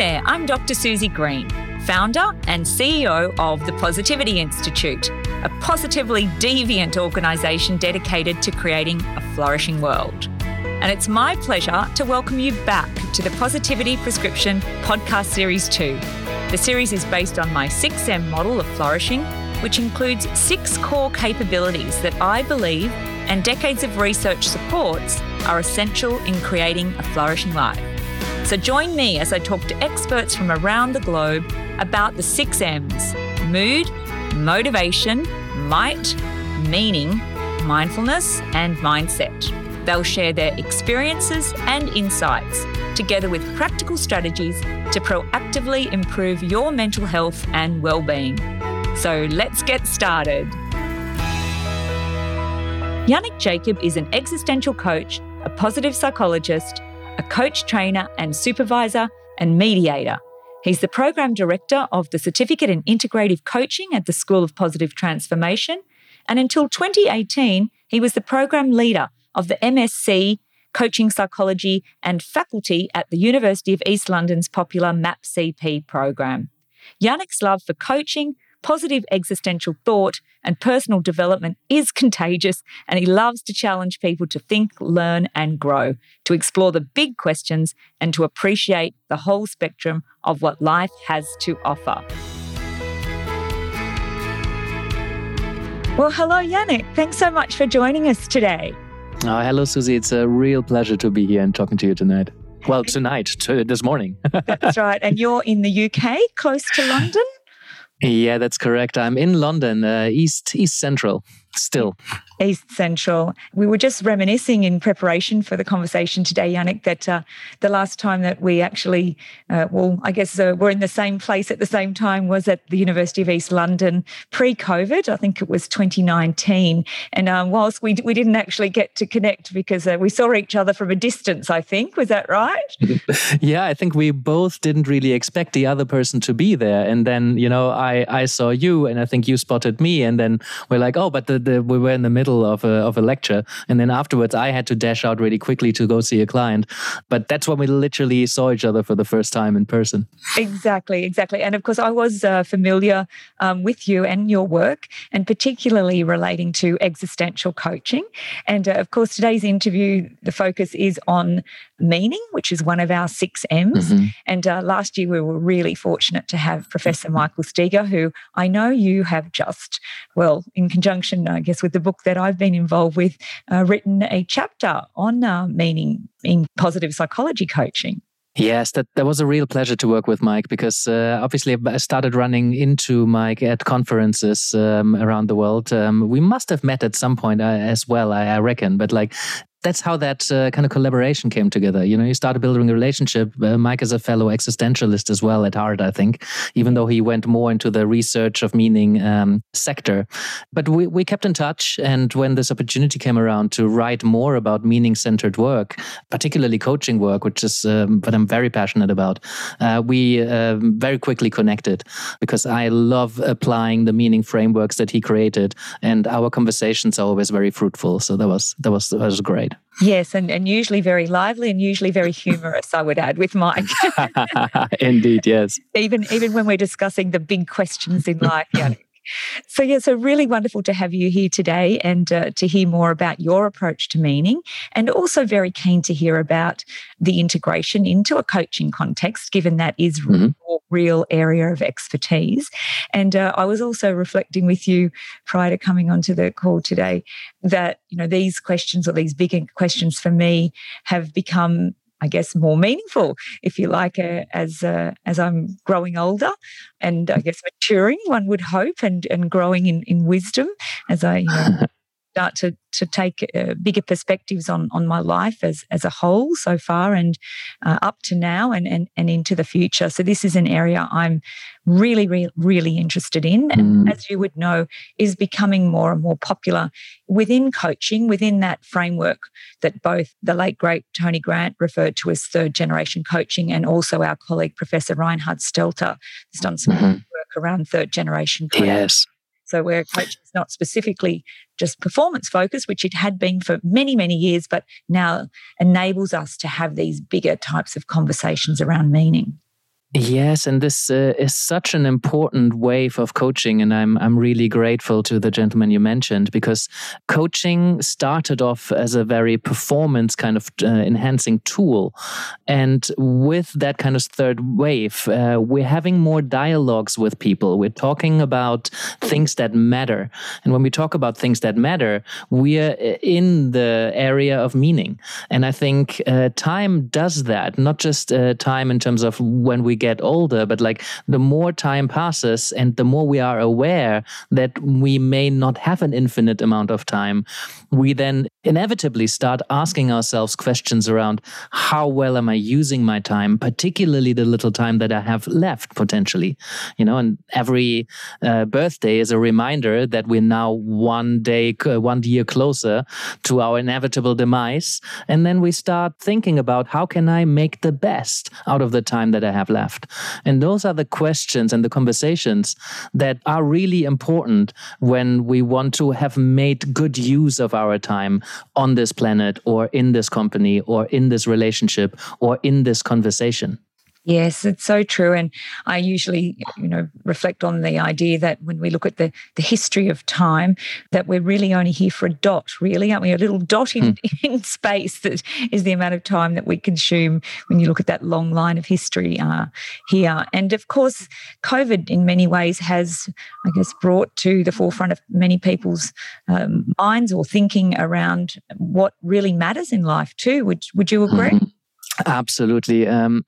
there, I'm Dr. Suzy Green, founder and CEO of the Positivity Institute, a positively deviant organisation dedicated to creating a flourishing world. And it's my pleasure to welcome you back to the Positivity Prescription Podcast Series 2. The series is based on my 6M model of flourishing, which includes six core capabilities that I believe and decades of research supports are essential in creating a flourishing life. So join me as I talk to experts from around the globe about the six M's mood, motivation, might, meaning, mindfulness, and mindset. They'll share their experiences and insights, together with practical strategies to proactively improve your mental health and well-being. So let's get started. Yannick Jacob is an existential coach, a positive psychologist, coach trainer and supervisor and mediator. He's the program director of the Certificate in Integrative Coaching at the School of Positive Transformation. And until 2018, he was the program leader of the MSc Coaching Psychology and faculty at the University of East London's popular MAPPCP program. Yannick's love for coaching, positive existential thought, and personal development is contagious, and he loves to challenge people to think, learn, and grow, to explore the big questions, and to appreciate the whole spectrum of what life has to offer. Well, hello, Yannick. Thanks so much for joining us today. Oh, hello, Suzy. It's a real pleasure to be here and talking to you tonight. Well, tonight, to this morning. That's right. And you're in the UK, close to London? Yeah, that's correct. I'm in London, uh, East East Central still. East Central. We were just reminiscing in preparation for the conversation today, Yannick, that uh, the last time that we actually, uh, well, I guess uh, we're in the same place at the same time was at the University of East London pre COVID. I think it was 2019. And um, whilst we, we didn't actually get to connect because uh, we saw each other from a distance, I think. Was that right? yeah, I think we both didn't really expect the other person to be there. And then, you know, I, I saw you and I think you spotted me. And then we're like, oh, but the the, we were in the middle of a, of a lecture. And then afterwards, I had to dash out really quickly to go see a client. But that's when we literally saw each other for the first time in person. Exactly, exactly. And of course, I was uh, familiar um, with you and your work, and particularly relating to existential coaching. And uh, of course, today's interview, the focus is on meaning, which is one of our six M's. Mm-hmm. And uh, last year, we were really fortunate to have Professor Michael Steger, who I know you have just, well, in conjunction I guess, with the book that I've been involved with, uh, written a chapter on uh, meaning in positive psychology coaching. Yes, that, that was a real pleasure to work with Mike because uh, obviously I started running into Mike at conferences um, around the world. Um, we must have met at some point uh, as well, I, I, reckon. But like that's how that uh, kind of collaboration came together. You know, you started building a relationship. Uh, Mike is a fellow existentialist as well at heart, I think, even though he went more into the research of meaning um, sector. But we, we kept in touch. And when this opportunity came around to write more about meaning centered work, particularly coaching work, which is um, what I'm very passionate about, uh, we um, very quickly connected because I love applying the meaning frameworks that he created. And our conversations are always very fruitful. So that was, that was, that was great. Yes, and, and usually very lively and usually very humorous, I would add, with Mike. Indeed, yes. even even when we're discussing the big questions in life, yeah. So, yeah, so really wonderful to have you here today and uh, to hear more about your approach to meaning, and also very keen to hear about the integration into a coaching context, given that is mm-hmm. real, real area of expertise. And uh, I was also reflecting with you prior to coming onto the call today that you know these questions or these bigger questions for me have become I guess, more meaningful, if you like, uh, as uh, as I'm growing older, and I guess maturing. One would hope, and and growing in in wisdom as I you know, start to to take uh, bigger perspectives on on my life as as a whole so far and uh, up to now and, and and into the future. So this is an area I'm really really really interested in, and mm. as you would know, is becoming more and more popular within coaching, within that framework that both the late great Tony Grant referred to as third generation coaching, and also our colleague Professor Reinhard Stelter has done some mm-hmm. work around third generation. Coaching. Yes. So where coaching is not specifically just performance focused, which it had been for many, many years, but now enables us to have these bigger types of conversations around meaning. Yes, and this uh, is such an important wave of coaching, and I'm I'm really grateful to the gentleman you mentioned because coaching started off as a very performance kind of uh, enhancing tool, and with that kind of third wave, uh, we're having more dialogues with people. We're talking about things that matter, and when we talk about things that matter, we're uh, in the area of meaning, and I think uh, time does that. Not just uh, time in terms of when we get older, but like the more time passes and the more we are aware that we may not have an infinite amount of time, we then inevitably start asking ourselves questions around how well am I using my time, particularly the little time that I have left potentially. You know, and every uh, birthday is a reminder that we're now one day, uh, one year closer to our inevitable demise. And then we start thinking about how can I make the best out of the time that I have left. And those are the questions and the conversations that are really important when we want to have made good use of our time on this planet or in this company or in this relationship or in this conversation. Yes, it's so true. And I usually, you know, reflect on the idea that when we look at the, the history of time, that we're really only here for a dot, really, aren't we? A little dot in, mm. in space that is the amount of time that we consume when you look at that long line of history uh, here. And of course, COVID in many ways has, I guess, brought to the forefront of many people's um, minds or thinking around what really matters in life too. Would, would you agree? Mm-hmm. Absolutely. Um,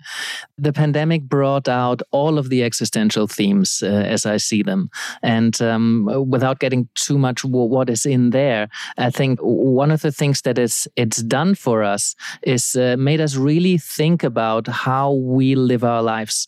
the pandemic brought out all of the existential themes uh, as I see them. And um, without getting too much what is in there, I think one of the things that is it's done for us is uh, made us really think about how we live our lives.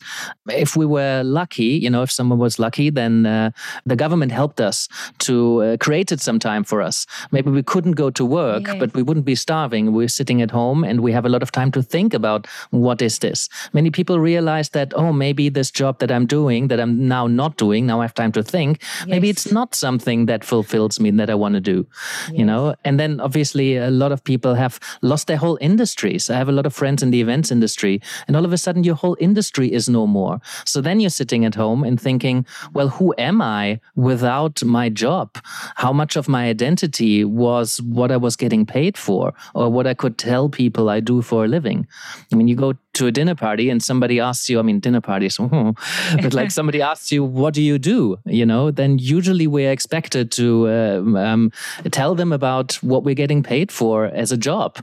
If we were lucky, you know, if someone was lucky, then uh, the government helped us to uh, created some time for us. Maybe we couldn't go to work, yes. but we wouldn't be starving. We're sitting at home and we have a lot of time to think about what is this. Many people realize that, oh, maybe this job that I'm doing, that I'm now not doing, now I have time to think, yes. maybe it's not something that fulfills me that I want to do, yes. you know? And then obviously a lot of people have lost their whole industries. I have a lot of friends in the events industry, and all of a sudden your whole industry is no more. So then you're sitting at home and thinking, well, who am I without my job? How much of my identity was what I was getting paid for or what I could tell people I do for a living? I mean, you go to a dinner party and somebody asks you, I mean, dinner parties, but like somebody asks you, what do you do? You know, then usually we're expected to uh, um, tell them about what we're getting paid for as a job,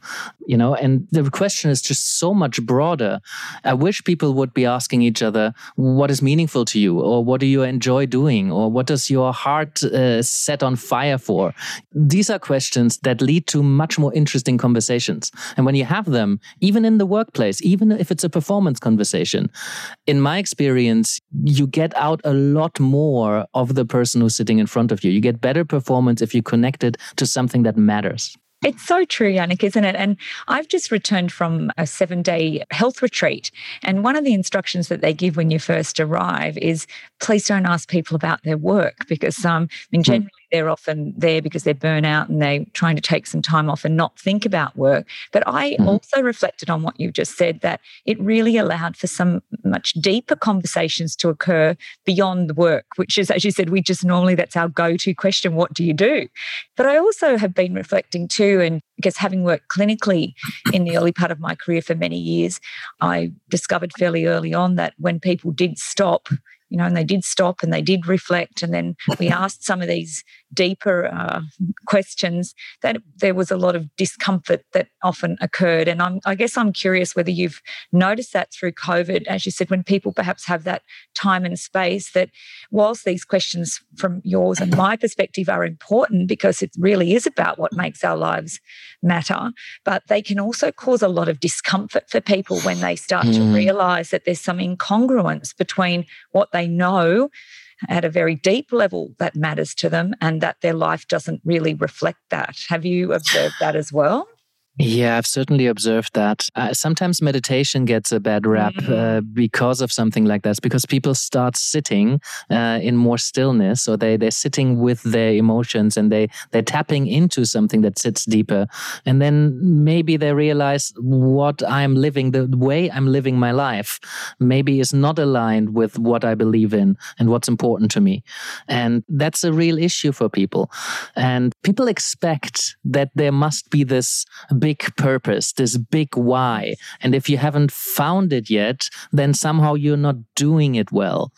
you know, and the question is just so much broader. I wish people would be asking each other, what is meaningful to you? Or what do you enjoy doing? Or what does your heart uh, set on fire for? These are questions that lead to much more interesting conversations. And when you have them, even in the workplace, even if it's a performance conversation. In my experience, you get out a lot more of the person who's sitting in front of you. You get better performance if you connect it to something that matters. It's so true, Yannick, isn't it? And I've just returned from a seven day health retreat. And one of the instructions that they give when you first arrive is please don't ask people about their work because, um, I mean, hmm. generally, they're often there because they're burnout and they're trying to take some time off and not think about work. But I mm-hmm. also reflected on what you just said that it really allowed for some much deeper conversations to occur beyond the work, which is, as you said, we just normally that's our go to question what do you do? But I also have been reflecting too, and because having worked clinically in the early part of my career for many years, I discovered fairly early on that when people did stop, you know, and they did stop and they did reflect. And then we asked some of these deeper uh, questions that there was a lot of discomfort that often occurred. And I'm, I guess I'm curious whether you've noticed that through COVID, as you said, when people perhaps have that time and space, that whilst these questions from yours and my perspective are important because it really is about what makes our lives matter, but they can also cause a lot of discomfort for people when they start mm. to realize that there's some incongruence between what they know at a very deep level that matters to them and that their life doesn't really reflect that. Have you observed that as well? Yeah, I've certainly observed that. Uh, sometimes meditation gets a bad rap mm-hmm. uh, because of something like that. Because people start sitting uh, in more stillness, or they they're sitting with their emotions, and they they're tapping into something that sits deeper, and then maybe they realize what I'm living, the way I'm living my life, maybe is not aligned with what I believe in and what's important to me, and that's a real issue for people. And people expect that there must be this big purpose, this big why. And if you haven't found it yet, then somehow you're not doing it well.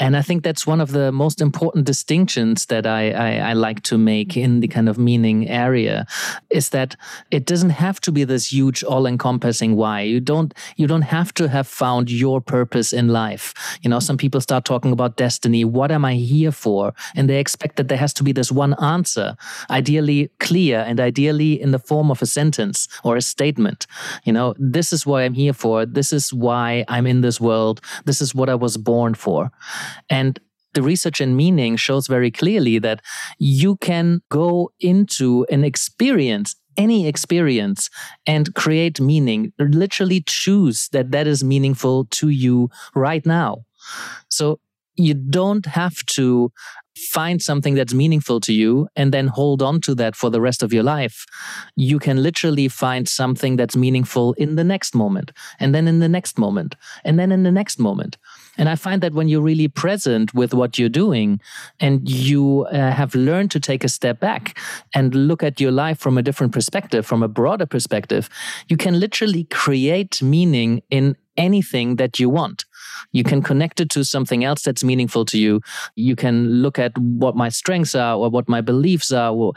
And I think that's one of the most important distinctions that I, I, I like to make in the kind of meaning area is that it doesn't have to be this huge all-encompassing why. You don't you don't have to have found your purpose in life. You know, some people start talking about destiny. What am I here for? And they expect that there has to be this one answer, ideally clear and ideally in the form of a sentence sentence or a statement. You know, this is what I'm here for. This is why I'm in this world. This is what I was born for. And the research in meaning shows very clearly that you can go into an experience any experience and create meaning literally choose that that is meaningful to you right now so you don't have to find something that's meaningful to you and then hold on to that for the rest of your life. You can literally find something that's meaningful in the next moment, and then in the next moment, and then in the next moment. And I find that when you're really present with what you're doing and you uh, have learned to take a step back and look at your life from a different perspective, from a broader perspective, you can literally create meaning in anything that you want. You can connect it to something else that's meaningful to you. You can look at what my strengths are or what my beliefs are. Or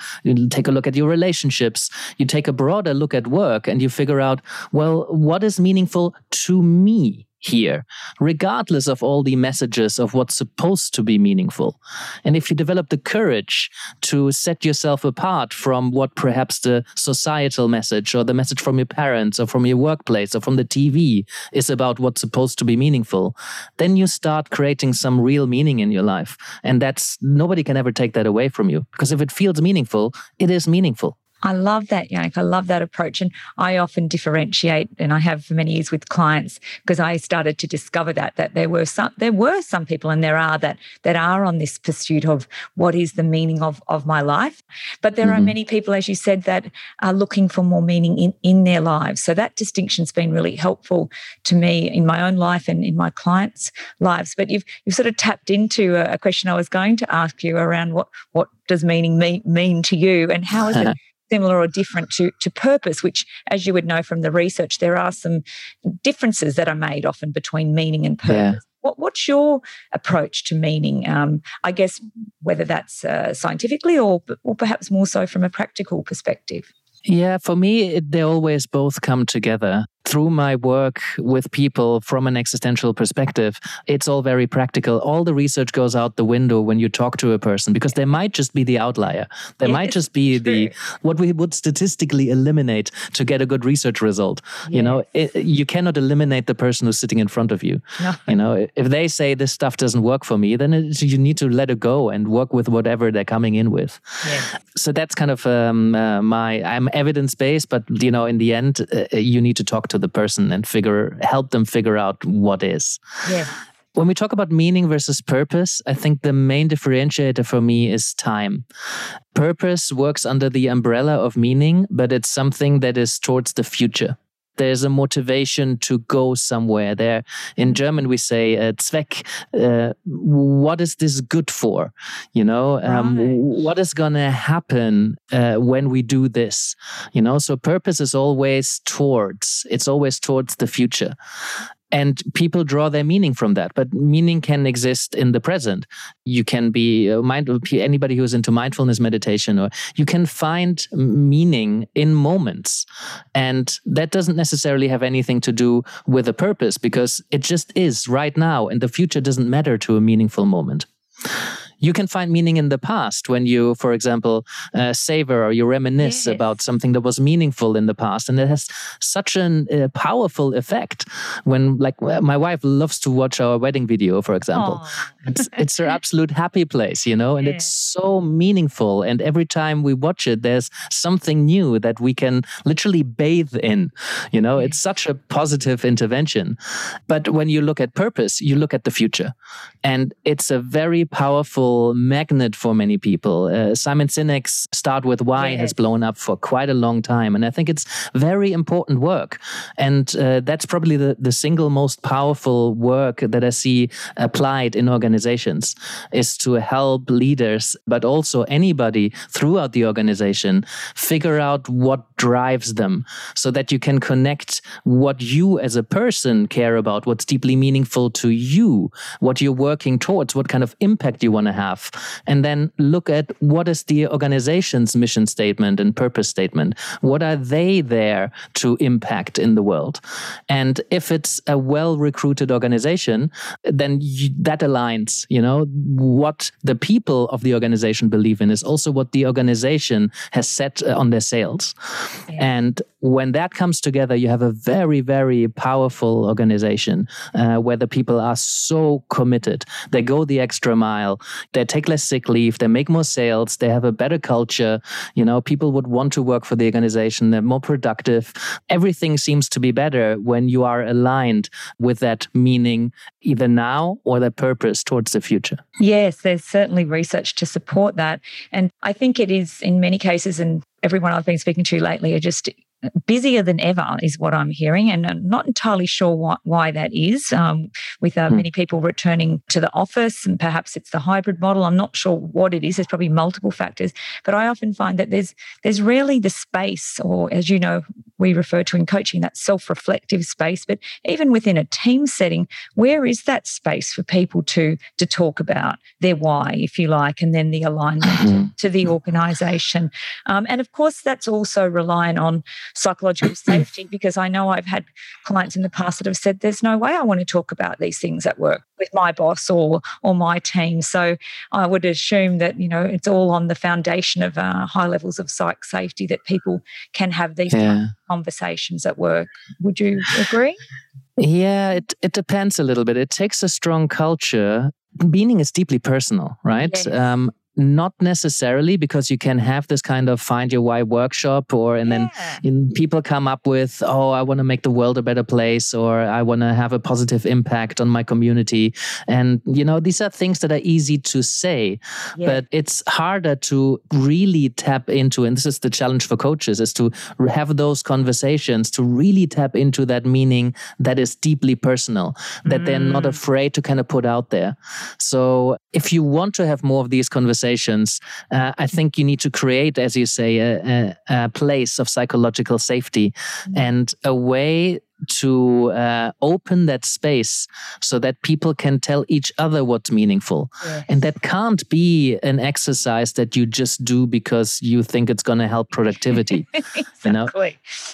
take a look at your relationships. You take a broader look at work and you figure out, well, what is meaningful to me? Here, regardless of all the messages of what's supposed to be meaningful. And if you develop the courage to set yourself apart from what perhaps the societal message or the message from your parents or from your workplace or from the TV is about what's supposed to be meaningful, then you start creating some real meaning in your life. And that's nobody can ever take that away from you because if it feels meaningful, it is meaningful. I love that, Yannick. I love that approach. And I often differentiate, and I have for many years with clients, because I started to discover that that there were some there were some people and there are that that are on this pursuit of what is the meaning of, of my life. But there mm-hmm. are many people, as you said, that are looking for more meaning in, in their lives. So that distinction's been really helpful to me in my own life and in my clients' lives. But you've you've sort of tapped into a, a question I was going to ask you around what what does meaning mean, mean to you and how is it similar or different to, to purpose, which, as you would know from the research, there are some differences that are made often between meaning and purpose. Yeah. What, what's your approach to meaning? Um, I guess whether that's uh, scientifically or, or perhaps more so from a practical perspective. Yeah, for me, it, they always both come together through my work with people from an existential perspective, it's all very practical. All the research goes out the window when you talk to a person because they might just be the outlier. They yes, might just be true. the what we would statistically eliminate to get a good research result. Yes. You know, it, you cannot eliminate the person who's sitting in front of you. No. You know, if they say this stuff doesn't work for me, then it, you need to let it go and work with whatever they're coming in with. Yes. So that's kind of um, uh, my. I'm evidence based, but you know, in the end, uh, you need to talk to the person and figure help them figure out what is. Yeah. When we talk about meaning versus purpose, I think the main differentiator for me is time. Purpose works under the umbrella of meaning, but it's something that is towards the future there's a motivation to go somewhere. There in german we say uh, zweck uh, what is this good for? You know um, right. what is going to happen uh, when we do this? You know so purpose is always towards it's always towards the future and people draw their meaning from that. But meaning can exist in the present. You can be uh, mind anybody who's into mindfulness meditation or you can find meaning in moments. And that doesn't necessarily have anything to do with a purpose because it just is right now and the future doesn't matter to a meaningful moment you can find meaning in the past when you, for example, uh, savor or you reminisce yes. about something that was meaningful in the past. And it has such a uh, powerful effect when, like, my wife loves to watch our wedding video, for example. It's, it's her absolute happy place, you know, and yeah. it's so meaningful. And every time we watch it, there's something new that we can literally bathe in, you know, it's such a positive intervention. But when you look at purpose, you look at the future. And it's a very powerful magnet for many people. Uh, Simon Sinek's Start With Why has blown up for quite a long time. And I think it's very important work. And uh, that's probably the, the single most powerful work that I see applied in organizations is to help leaders, but also anybody throughout the organization figure out what drives them so that you can connect what you as a person care about, what's deeply meaningful to you, what you're working towards, what kind of impact you want to have. And then look at what is the organization's mission statement and purpose statement. What are they there to impact in the world? And if it's a well recruited organization, then you, that aligns, you know, what the people of the organization believe in is also what the organization has set uh, on their sails. Yeah. And when that comes together, you have a very, very powerful organization uh, where the people are so committed. They go the extra mile. They take less sick leave. They make more sales. They have a better culture. You know, people would want to work for the organization. They're more productive. Everything seems to be better when you are aligned with that meaning, either now or the purpose towards the future. Yes, there's certainly research to support that. And I think it is in many cases, and everyone I've been speaking to lately are just busier than ever, is what I'm hearing, and I'm not entirely sure why, why that is. Um, with uh, hmm. many people returning to the office, and perhaps it's the hybrid model. I'm not sure what it is. There's probably multiple factors, but I often find that there's there's rarely the space, or as you know, we refer to in coaching that self-reflective space. But even within a team setting, where is that space for people to to talk about their why, if you like, and then the alignment mm-hmm. to the organisation, um, and of course that's also relying on psychological safety because I know I've had clients in the past that have said, there's no way I want to talk about these things at work with my boss or or my team. So I would assume that, you know, it's all on the foundation of uh, high levels of psych safety that people can have these yeah. Conversations at work. Would you agree? Yeah, it, it depends a little bit. It takes a strong culture meaning is deeply personal, right? Yes. Um, not necessarily because you can have this kind of find your why workshop or and yeah. then people come up with oh i want to make the world a better place or i want to have a positive impact on my community and you know these are things that are easy to say yeah. but it's harder to really tap into and this is the challenge for coaches is to have those conversations to really tap into that meaning that is deeply personal that mm. they're not mm. afraid to kind of put out there so if you want to have more of these conversations conversations, uh, I think you need to create, as you say, a, a, a place of psychological safety mm-hmm. and a way to uh, open that space so that people can tell each other what's meaningful. Yes. And that can't be an exercise that you just do because you think it's going to help productivity. exactly. You know,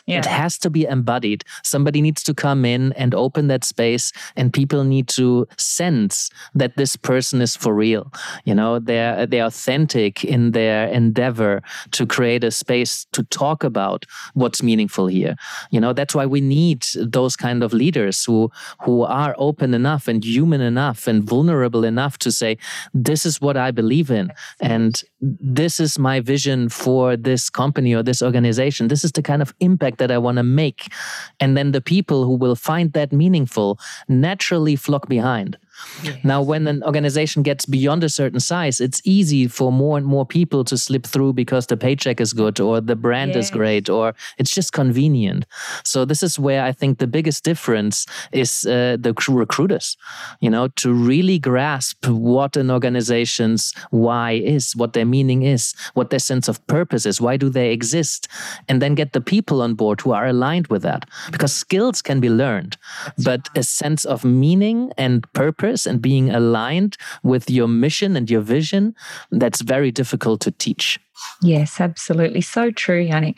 yeah. it has to be embodied. Somebody needs to come in and open that space, and people need to sense that this person is for real. You know, they're they're authentic in their endeavor to create a space to talk about what's meaningful here. You know, that's why we need those kind of leaders who who are open enough and human enough and vulnerable enough to say this is what i believe in and this is my vision for this company or this organization. This is the kind of impact that i want to make. And then the people who will find that meaningful naturally flock behind Yes. Now, when an organization gets beyond a certain size, it's easy for more and more people to slip through because the paycheck is good or the brand yes. is great or it's just convenient. So, this is where I think the biggest difference is uh, the recruiters, you know, to really grasp what an organization's why is, what their meaning is, what their sense of purpose is, why do they exist, and then get the people on board who are aligned with that. Because skills can be learned, but a sense of meaning and purpose purpose and being aligned with your mission and your vision, that's very difficult to teach. Yes, absolutely. So true, Yannick.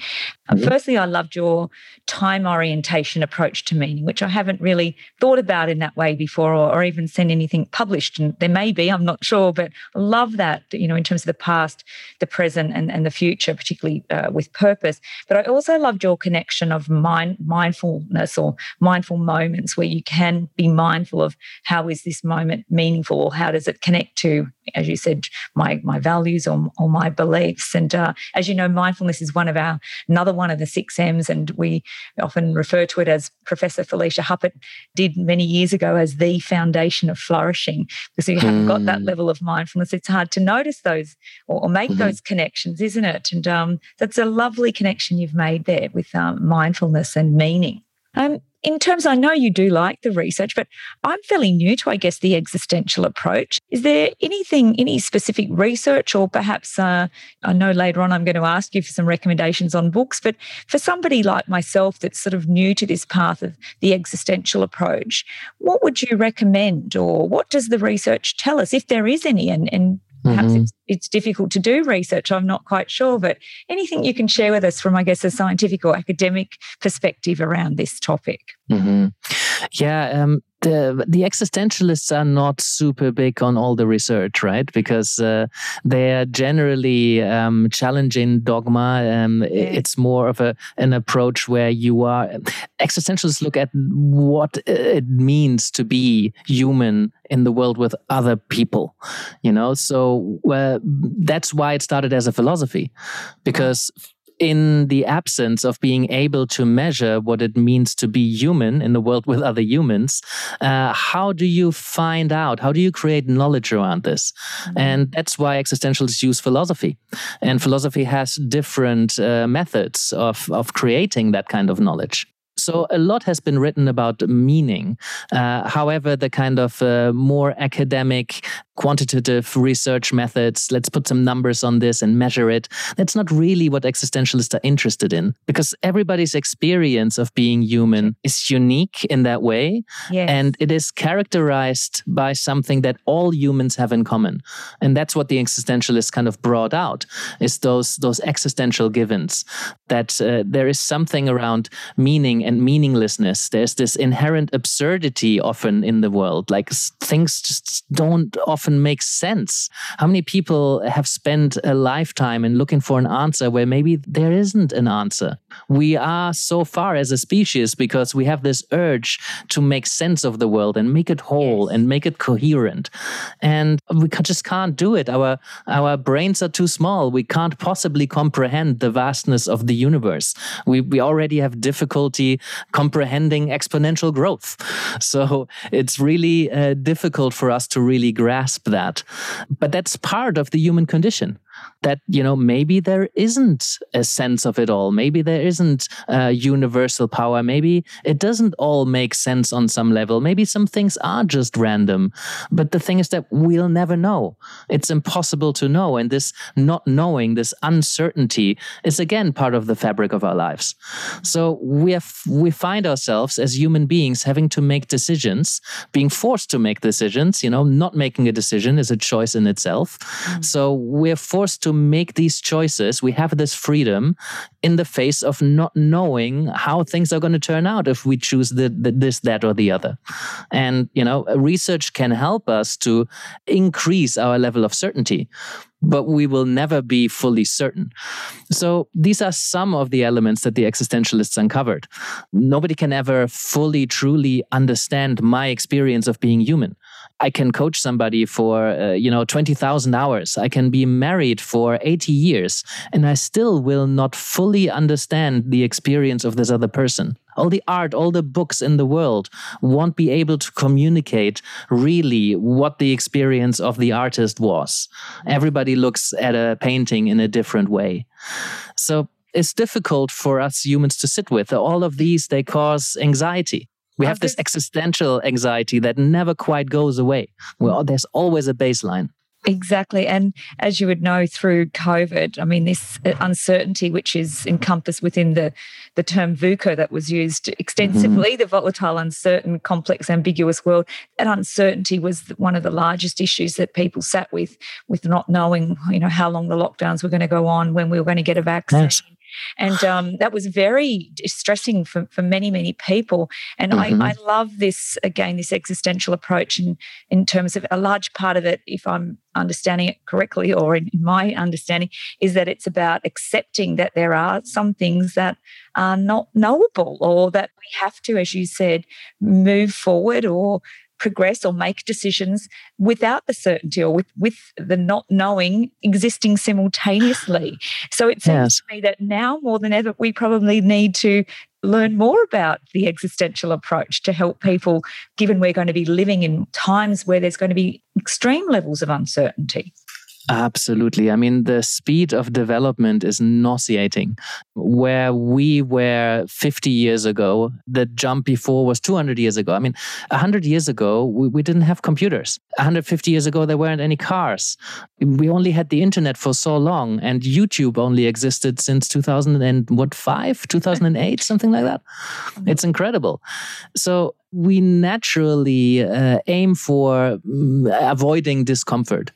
Uh, mm-hmm. Firstly, I loved your time orientation approach to meaning, which I haven't really thought about in that way before or, or, even seen anything published. And there may be, I'm not sure, but I love that, you know, in terms of the past, the present, and, and the future, particularly uh, with purpose. But I also loved your connection of mind, mindfulness or mindful moments where you can be mindful of how is this moment meaningful or how does it connect to, as you said, my, my values or, or my beliefs. And uh, as you know, mindfulness is one of our, another one of the six M's, and we often refer to it as Professor Felicia Huppert did many years ago as the foundation of flourishing. Because if you haven't got that hmm. level of mindfulness, it's hard to notice those or, or make mm-hmm. those connections, isn't it? And um, that's a lovely connection you've made there with um, mindfulness and meaning. Um, in terms, I know you do like the research, but I'm fairly new to, I guess, the existential approach. Is there anything, any specific research, or perhaps uh, I know later on I'm going to ask you for some recommendations on books, but for somebody like myself that's sort of new to this path of the existential approach, what would you recommend, or what does the research tell us, if there is any? And, and Perhaps mm-hmm. it's, it's difficult to do research. I'm not quite sure, but anything you can share with us from, I guess, a scientific or academic perspective around this topic. Mm-hmm. Yeah, um, the the existentialists are not super big on all the research, right? Because uh, they're generally um, challenging dogma. Um, it's more of a an approach where you are existentialists look at what it means to be human in the world with other people you know so uh, that's why it started as a philosophy because in the absence of being able to measure what it means to be human in the world with other humans, uh, how do you find out? How do you create knowledge around this? Mm-hmm. And that's why existentialists use philosophy. And philosophy has different uh, methods of, of creating that kind of knowledge. So a lot has been written about meaning. Uh, however, the kind of uh, more academic, quantitative research methods, let's put some numbers on this and measure it, that's not really what existentialists are interested in because everybody's experience of being human is unique in that way. Yes. And it is characterized by something that all humans have in common. And that's what the existentialists kind of brought out is those, those existential givens that uh, there is something around meaning and meaninglessness. There's this inherent absurdity often in the world. Like things just don't often make sense. How many people have spent a lifetime in looking for an answer where maybe there isn't an answer? We are so far as a species because we have this urge to make sense of the world and make it whole yes. and make it coherent. And we just can't do it. Our, our brains are too small. We can't possibly comprehend the vastness of the universe. We, we already have difficulty comprehending exponential growth. So it's really uh, difficult for us to really grasp that. But that's part of the human condition that you know maybe there isn't a sense of it all. Maybe there isn't a universal power. Maybe it doesn't all make sense on some level. Maybe some things are just random. But the thing is that we'll never know. It's impossible to know. And this not knowing this uncertainty is again part of the fabric of our lives. So we have we find ourselves as human beings having to make decisions being forced to make decisions. You know not making a decision is a choice in itself. Mm. so we're forced to make these choices. We have this freedom in the face of not knowing how things are going to turn out if we choose the, the, this, that, or the other. And, you know, research can help us to increase our level of certainty but we will never be fully certain. So these are some of the elements that the existentialists uncovered. Nobody can ever fully, truly understand my experience of being human. I can coach somebody for, uh, you know, 20,000 hours. I can be married for 80 years and I still will not fully understand the experience of this other person. All the art, all the books in the world won't be able to communicate really what the experience of the artist was. Everybody looks at a painting in a different way. So it's difficult for us humans to sit with. All of these, they cause anxiety. We have this existential anxiety that never quite goes away. Well, there's always a baseline. Exactly. And as you would know through COVID, I mean, this uh, uncertainty, which is encompassed within the, the term VUCA that was used extensively, mm-hmm. the volatile, uncertain, complex, ambiguous world, that uncertainty was one of the largest issues that people sat with, with not knowing, you know, how long the lockdowns were going to go on, when we were going to get a vaccine. Yes and um, that was very distressing for, for many, many people. And mm-hmm. I, I love this, again, this existential approach in, in terms of a large part of it, if I'm understanding it correctly, or in, in my understanding, is that it's about accepting that there are some things that are not knowable or that we have to, as you said, move forward or progress or make decisions without the certainty or with, with the not knowing existing simultaneously. So it seems yes. to me that now more than ever, we probably need to learn more about the existential approach to help people, given we're going to be living in times where there's going to be extreme levels of uncertainty. Absolutely. I mean, the speed of development is nauseating. Where we were 50 years ago, the jump before was 200 years ago. I mean, 100 years ago, we, we didn't have computers. 150 years ago, there weren't any cars. We only had the internet for so long, and YouTube only existed since 2005, 2008, something like that. Mm-hmm. It's incredible. So, we naturally uh, aim for mm, avoiding discomfort.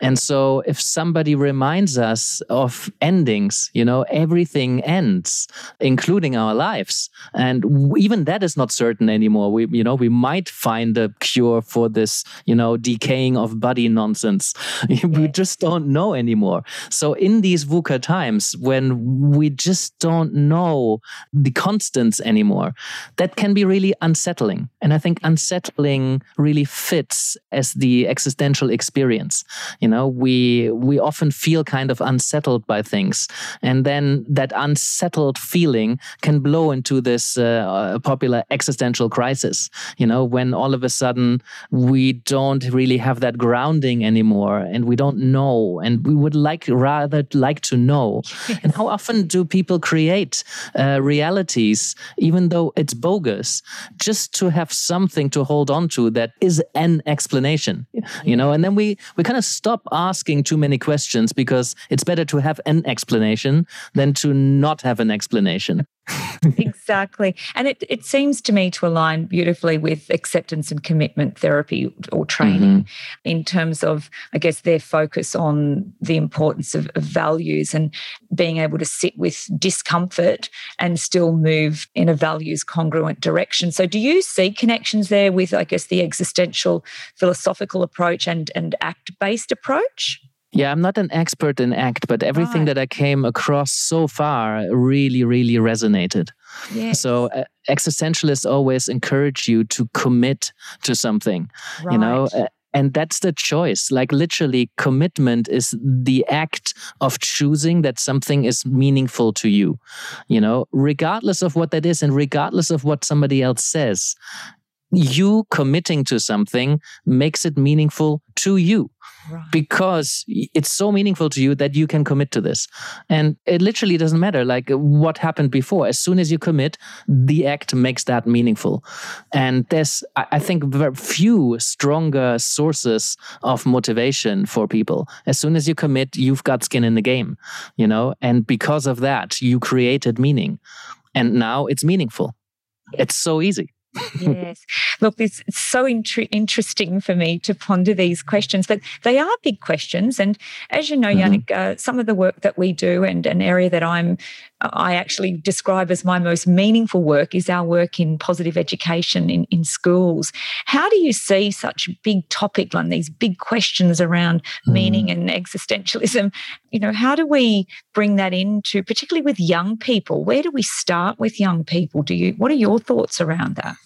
And so if somebody reminds us of endings, you know, everything ends, including our lives. And even that is not certain anymore. We, you know, we might find a cure for this, you know, decaying of body nonsense. we just don't know anymore. So in these VUCA times when we just don't know the constants anymore, that can be really unsettling. And I think unsettling really fits as the existential experience. You know, we we often feel kind of unsettled by things, and then that unsettled feeling can blow into this uh, popular existential crisis. You know, when all of a sudden we don't really have that grounding anymore, and we don't know, and we would like rather like to know. and how often do people create uh, realities, even though it's bogus, just to have something to hold on to that is an explanation you know? And then we we kind of stop asking too many questions because it's better to have an explanation than to not have an explanation exactly. And it, it seems to me to align beautifully with acceptance and commitment therapy or training mm-hmm. in terms of, I guess, their focus on the importance of, of, values and being able to sit with discomfort and still move in a values congruent direction. So, do you see connections there with, I guess, the existential philosophical approach and, and ACT based approach? Yeah, I'm not an expert in ACT, but everything right. that I came across so far really, really resonated. Yes. So uh, existentialists always encourage you to commit to something, right. you know. Uh, and that's the choice. Like literally, commitment is the act of choosing that something is meaningful to you, you know, regardless of what that is and regardless of what somebody else says. You committing to something makes it meaningful to you because it's so meaningful to you that you can commit to this. And it literally doesn't matter like uh, what happened before. As soon as you commit, the act makes that meaningful. And there's, I think, very few stronger sources of motivation for people. As soon as you commit, you've got skin in the game, you know, and because of that, you created meaning. And now it's meaningful. It's so easy yes. Look, it's so int- interesting for me to ponder these questions, but they are big questions. And as you know, mm-hmm. Yannick, uh, some of the work that we do and an area that I'm, I actually describe as my most meaningful work is our work in positive education in, in schools. How do you see such big topic like these big questions around mm-hmm. meaning and existentialism? You know, how do we bring that into, particularly with young people? Where do we start with young people? Do you, what are your thoughts around that?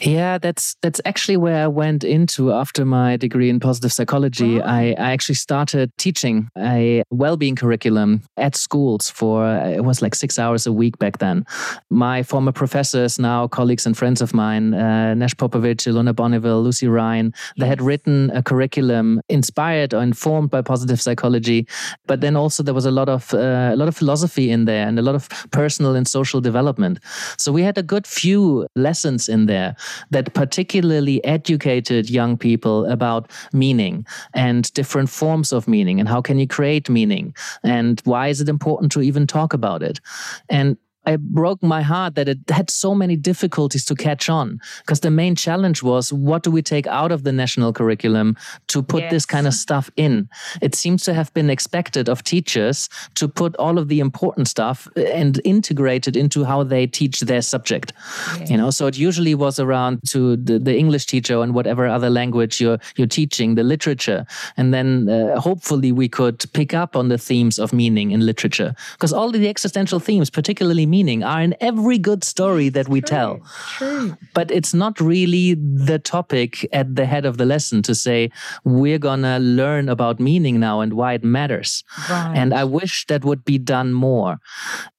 Yeah, that's that's actually where I went into after my degree in positive psychology. Oh. I, I actually started teaching a well-being curriculum at schools for it was like six hours a week back then. My former professors, now colleagues and friends of mine, uh, Nesh Popovic, Ilona Boniwell, Lucy Ryan, they had written a curriculum inspired or informed by positive psychology, but then also there was a lot of uh, a lot of philosophy in there and a lot of personal and social development. So we had a good few lessons in there that particularly educated young people about meaning and different forms of meaning and how can you create meaning and why is it important to even talk about it. And I broke my heart that it had so many difficulties to catch on because the main challenge was what do we take out of the national curriculum to put yes. this kind of stuff in? It seems to have been expected of teachers to put all of the important stuff uh, and integrate it into how they teach their subject. Yes. You know, so it usually was around to the, the, English teacher and whatever other language you're you're teaching, the literature, and then uh, hopefully we could pick up on the themes of meaning in literature because all of the existential themes, particularly meaning are in every good story that we true, tell. True. But it's not really the topic at the head of the lesson to say, we're going to learn about meaning now and why it matters. Right. And I wish that would be done more.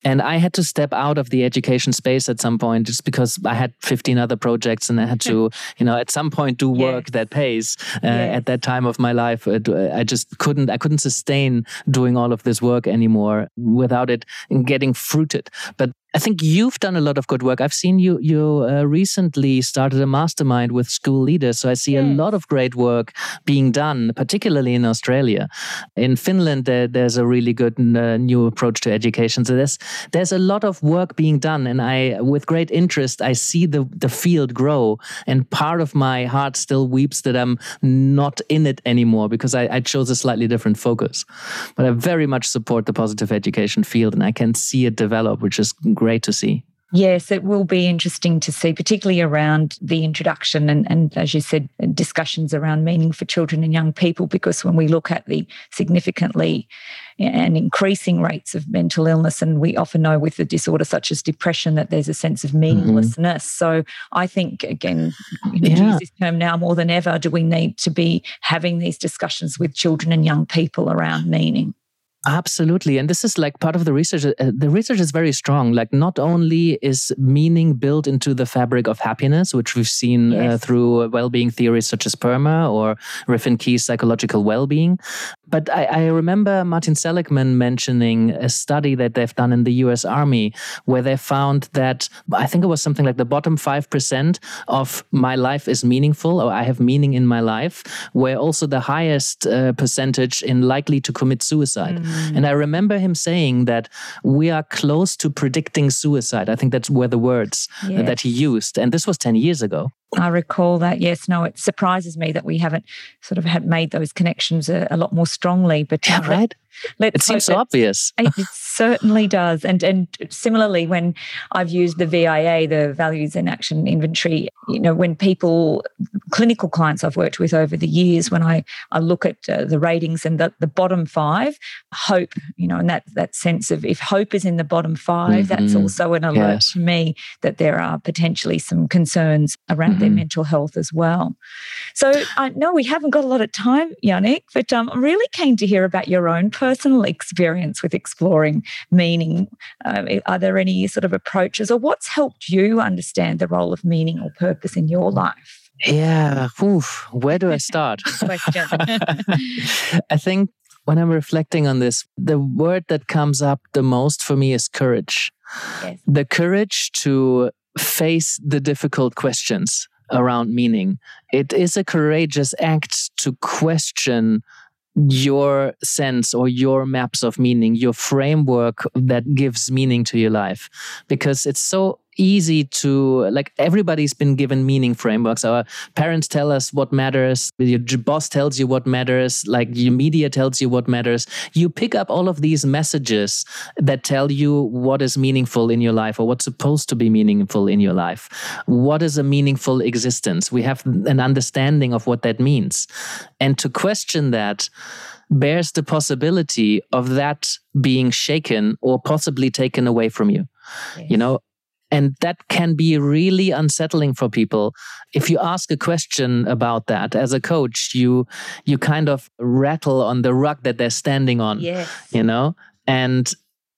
And I had to step out of the education space at some point just because I had 15 other projects and I had to, you know, at some point do work yes. that pays. Uh, yes. At that time of my life, I just couldn't, I couldn't sustain doing all of this work anymore without it getting fruited. But that I think you've done a lot of good work. I've seen you you uh, recently started a mastermind with school leaders, so I see yes. a lot of great work being done, particularly in Australia. In Finland, there, there's a really good uh, new approach to education. So there's there's a lot of work being done, and I, with great interest, I see the the field grow. And part of my heart still weeps that I'm not in it anymore because I, I chose a slightly different focus. But I very much support the positive education field, and I can see it develop, which is great great to see. Yes, it will be interesting to see, particularly around the introduction and, and, as you said, discussions around meaning for children and young people. Because when we look at the significantly and increasing rates of mental illness, and we often know with a disorder such as depression that there's a sense of meaninglessness. Mm-hmm. So I think, again, you know, yeah. use this term now more than ever, do we need to be having these discussions with children and young people around meaning? Absolutely. And this is like part of the research. Uh, the research is very strong. Like, not only is meaning built into the fabric of happiness, which we've seen uh, yes. uh, through well being theories such as PERMA or Ryff Keyes' psychological well being, but I, I, remember Martin Seligman mentioning a study that they've done in the US Army where they found that I think it was something like the bottom 5% of my life is meaningful or I have meaning in my life, were also the highest uh, percentage in likely to commit suicide. Mm. Mm. And I remember him saying that we are close to predicting suicide. I think that's where the words that he used. And this was 10 years ago. I recall that. Yes, no, it surprises me that we haven't sort of had made those connections a, a lot more strongly. But yeah, right. Let's it seems so obvious. it certainly does. And and similarly, when I've used the VIA, the Values in Action Inventory, you know, when people, clinical clients I've worked with over the years, when I, I look at uh, the ratings and the, the bottom five, hope, you know, and that that sense of if hope is in the bottom 5 mm-hmm. that's also an alert yes. to me that there are potentially some concerns around mm-hmm. their mental health as well. So I know we haven't got a lot of time, Yannick, but um, I'm really keen to hear about your own personal experience with exploring meaning. Uh, are there any sort of approaches or what's helped you understand the role of meaning or purpose in your life? Yeah, Oof, where do I start? Question. I think when I'm reflecting on this, the word that comes up the most for me is courage. Yes. The courage to face the difficult questions around meaning. It is a courageous act to question your sense or your maps of meaning, your framework that gives meaning to your life. Because it's so easy to like everybody's been given meaning frameworks. Our parents tell us what matters. Your boss tells you what matters. Like your media tells you what matters. You pick up all of these messages that tell you what is meaningful in your life or what's supposed to be meaningful in your life. What is a meaningful existence? We have an understanding of what that means. And to question that bears the possibility of that being shaken or possibly taken away from you. Yes. you know and that can be really unsettling for people. If you ask a question about that as a coach, you you kind of rattle on the rug that they're standing on. Yes. You know? And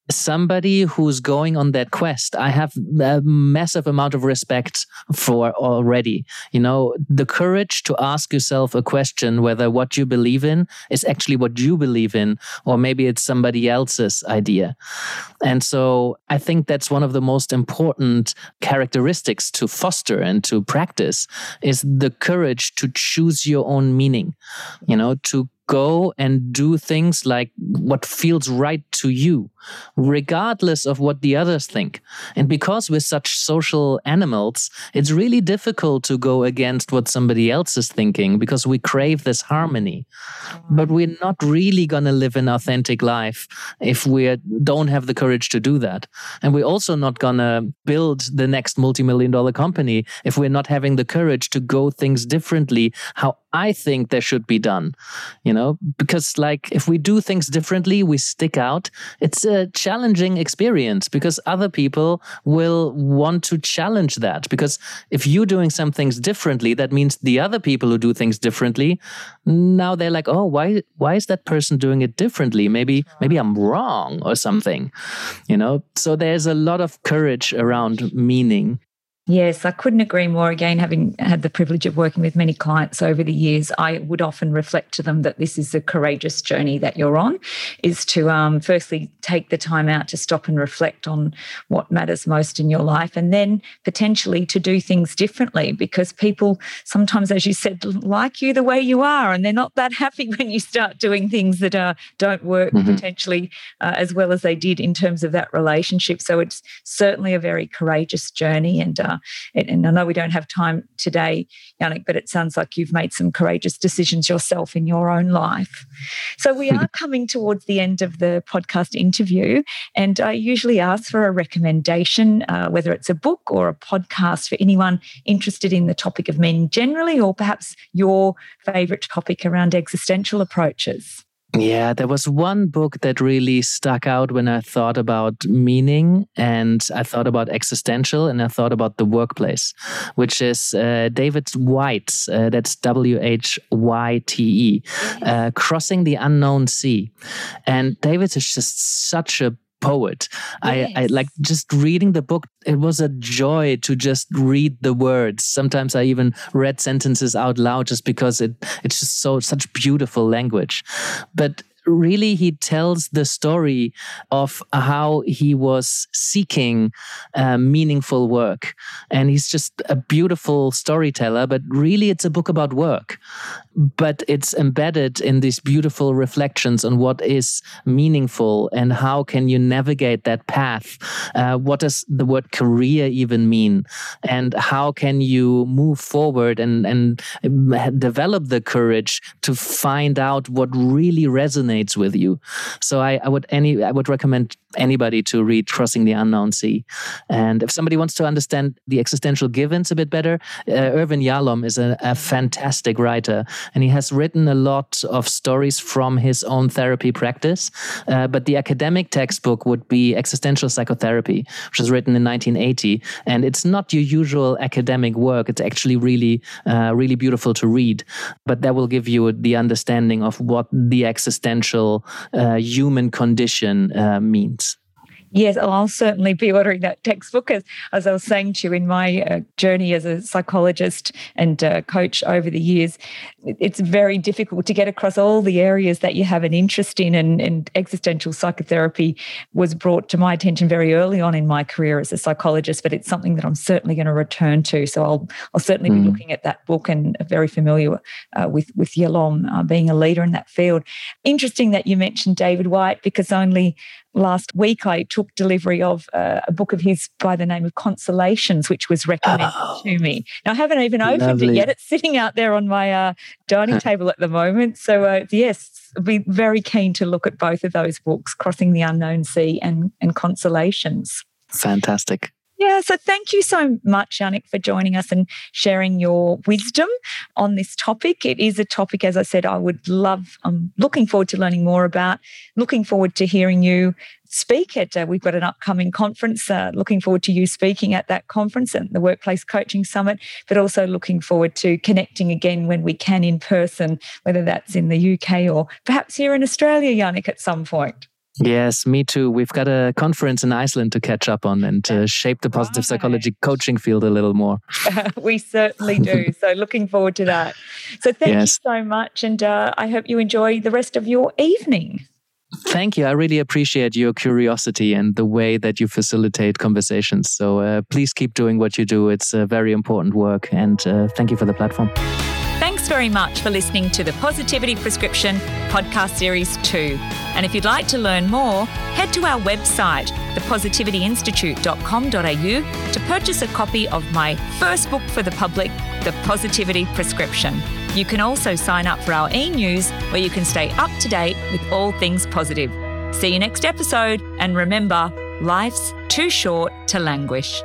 somebody who's going on that quest, I have a massive amount of respect for already. You know, the courage to ask yourself a question whether what you believe in is actually what you believe in, or maybe it's somebody else's idea. And so I think that's one of the most important characteristics to foster and to practice is the courage to choose your own meaning, you know, to go and do things like what feels right to you, regardless of what the others think. And because we're such social animals, it's really difficult to go against what somebody else is thinking because we crave this harmony. But we're not really going to live an authentic life if we don't have the courage to do that. And we're also not going to build the next multi million dollar company if we're not having the courage to go things differently, how I think they should be done. You know, because like if we do things differently, we stick out. It's a challenging experience because other people will want to challenge that. Because if you're doing some things differently, that means the other people who do things differently, now they're like, oh, why why is that person doing it differently? Maybe maybe I'm wrong or something. You know, so there's a lot of courage around meaning Yes, I couldn't agree more. Again, having had the privilege of working with many clients over the years, I would often reflect to them that this is a courageous journey that you're on, is to um, firstly take the time out to stop and reflect on what matters most in your life, and then potentially to do things differently because people sometimes, as you said, like you the way you are, and they're not that happy when you start doing things that uh, don't work mm-hmm. potentially uh, as well as they did in terms of that relationship. So it's certainly a very courageous journey, and uh, and I know we don't have time today, Yannick, but it sounds like you've made some courageous decisions yourself in your own life. So we are coming towards the end of the podcast interview, and I usually ask for a recommendation, uh, whether it's a book or a podcast for anyone interested in the topic of men generally, or perhaps your favorite topic around existential approaches. Yeah, there was one book that really stuck out when I thought about meaning and I thought about existential and I thought about the workplace, which is uh, David Whyte's, uh, that's W H Y T E, uh, Crossing the Unknown Sea. And David is just such a poet. Yes. I, I like just reading the book. It was a joy to just read the words. Sometimes I even read sentences out loud just because it it's just so such beautiful language. But really he tells the story of how he was seeking uh, meaningful work. And he's just a beautiful storyteller but really it's a book about work. But it's embedded in these beautiful reflections on what is meaningful and how can you navigate that path? Uh, what does the word career even mean? And how can you move forward and and develop the courage to find out what really resonates resonates with you. So I, I would any I would recommend anybody to read Crossing the Unknown Sea. And if somebody wants to understand the existential givens a bit better, uh, Irvin Yalom is a, a, fantastic writer, and he has written a lot of stories from his own therapy practice. Uh, but the academic textbook would be Existential Psychotherapy, which was written in 1980, and it's not your usual academic work. It's actually really, uh, really beautiful to read. But that will give you the understanding of what the existential uh, human condition uh, means. Yes, I'll certainly be ordering that textbook. As, as I was saying to you in my uh, journey as a psychologist and uh, coach over the years, it's very difficult to get across all the areas that you have an interest in. And, and existential psychotherapy was brought to my attention very early on in my career as a psychologist, but it's something that I'm certainly going to return to. So I'll, I'll certainly mm. be looking at that book and very familiar uh, with, with Yalom uh, being a leader in that field. Interesting that you mentioned David Whyte because only last week I took delivery of uh, a book of his by the name of Consolations, which was recommended oh, to me. Now, I haven't even opened lovely. it yet. It's sitting out there on my uh, dining table at the moment. So, uh, yes, I'd be very keen to look at both of those books, Crossing the Unknown Sea and, and Consolations. Fantastic. Yeah, so thank you so much, Yannick, for joining us and sharing your wisdom on this topic. It is a topic, as I said, I would love, I'm looking forward to learning more about, looking forward to hearing you speak at. Uh, we've got an upcoming conference, uh, looking forward to you speaking at that conference and the Workplace Coaching Summit, but also looking forward to connecting again when we can in person, whether that's in the UK or perhaps here in Australia, Yannick, at some point. Yes, me too. We've got a conference in Iceland to catch up on and uh, shape the positive right. psychology coaching field a little more. we certainly do. so, looking forward to that. So, thank yes. you so much. And uh, I hope you enjoy the rest of your evening. Thank you. I really appreciate your curiosity and the way that you facilitate conversations. So, uh, please keep doing what you do. It's a very important work. And uh, thank you for the platform. Very much for listening to the Positivity Prescription podcast series 2. And if you'd like to learn more, head to our website, thepositivityinstitute.com.au, to purchase a copy of my first book for the public, The Positivity Prescription. You can also sign up for our e news where you can stay up to date with all things positive. See you next episode, and remember, life's too short to languish.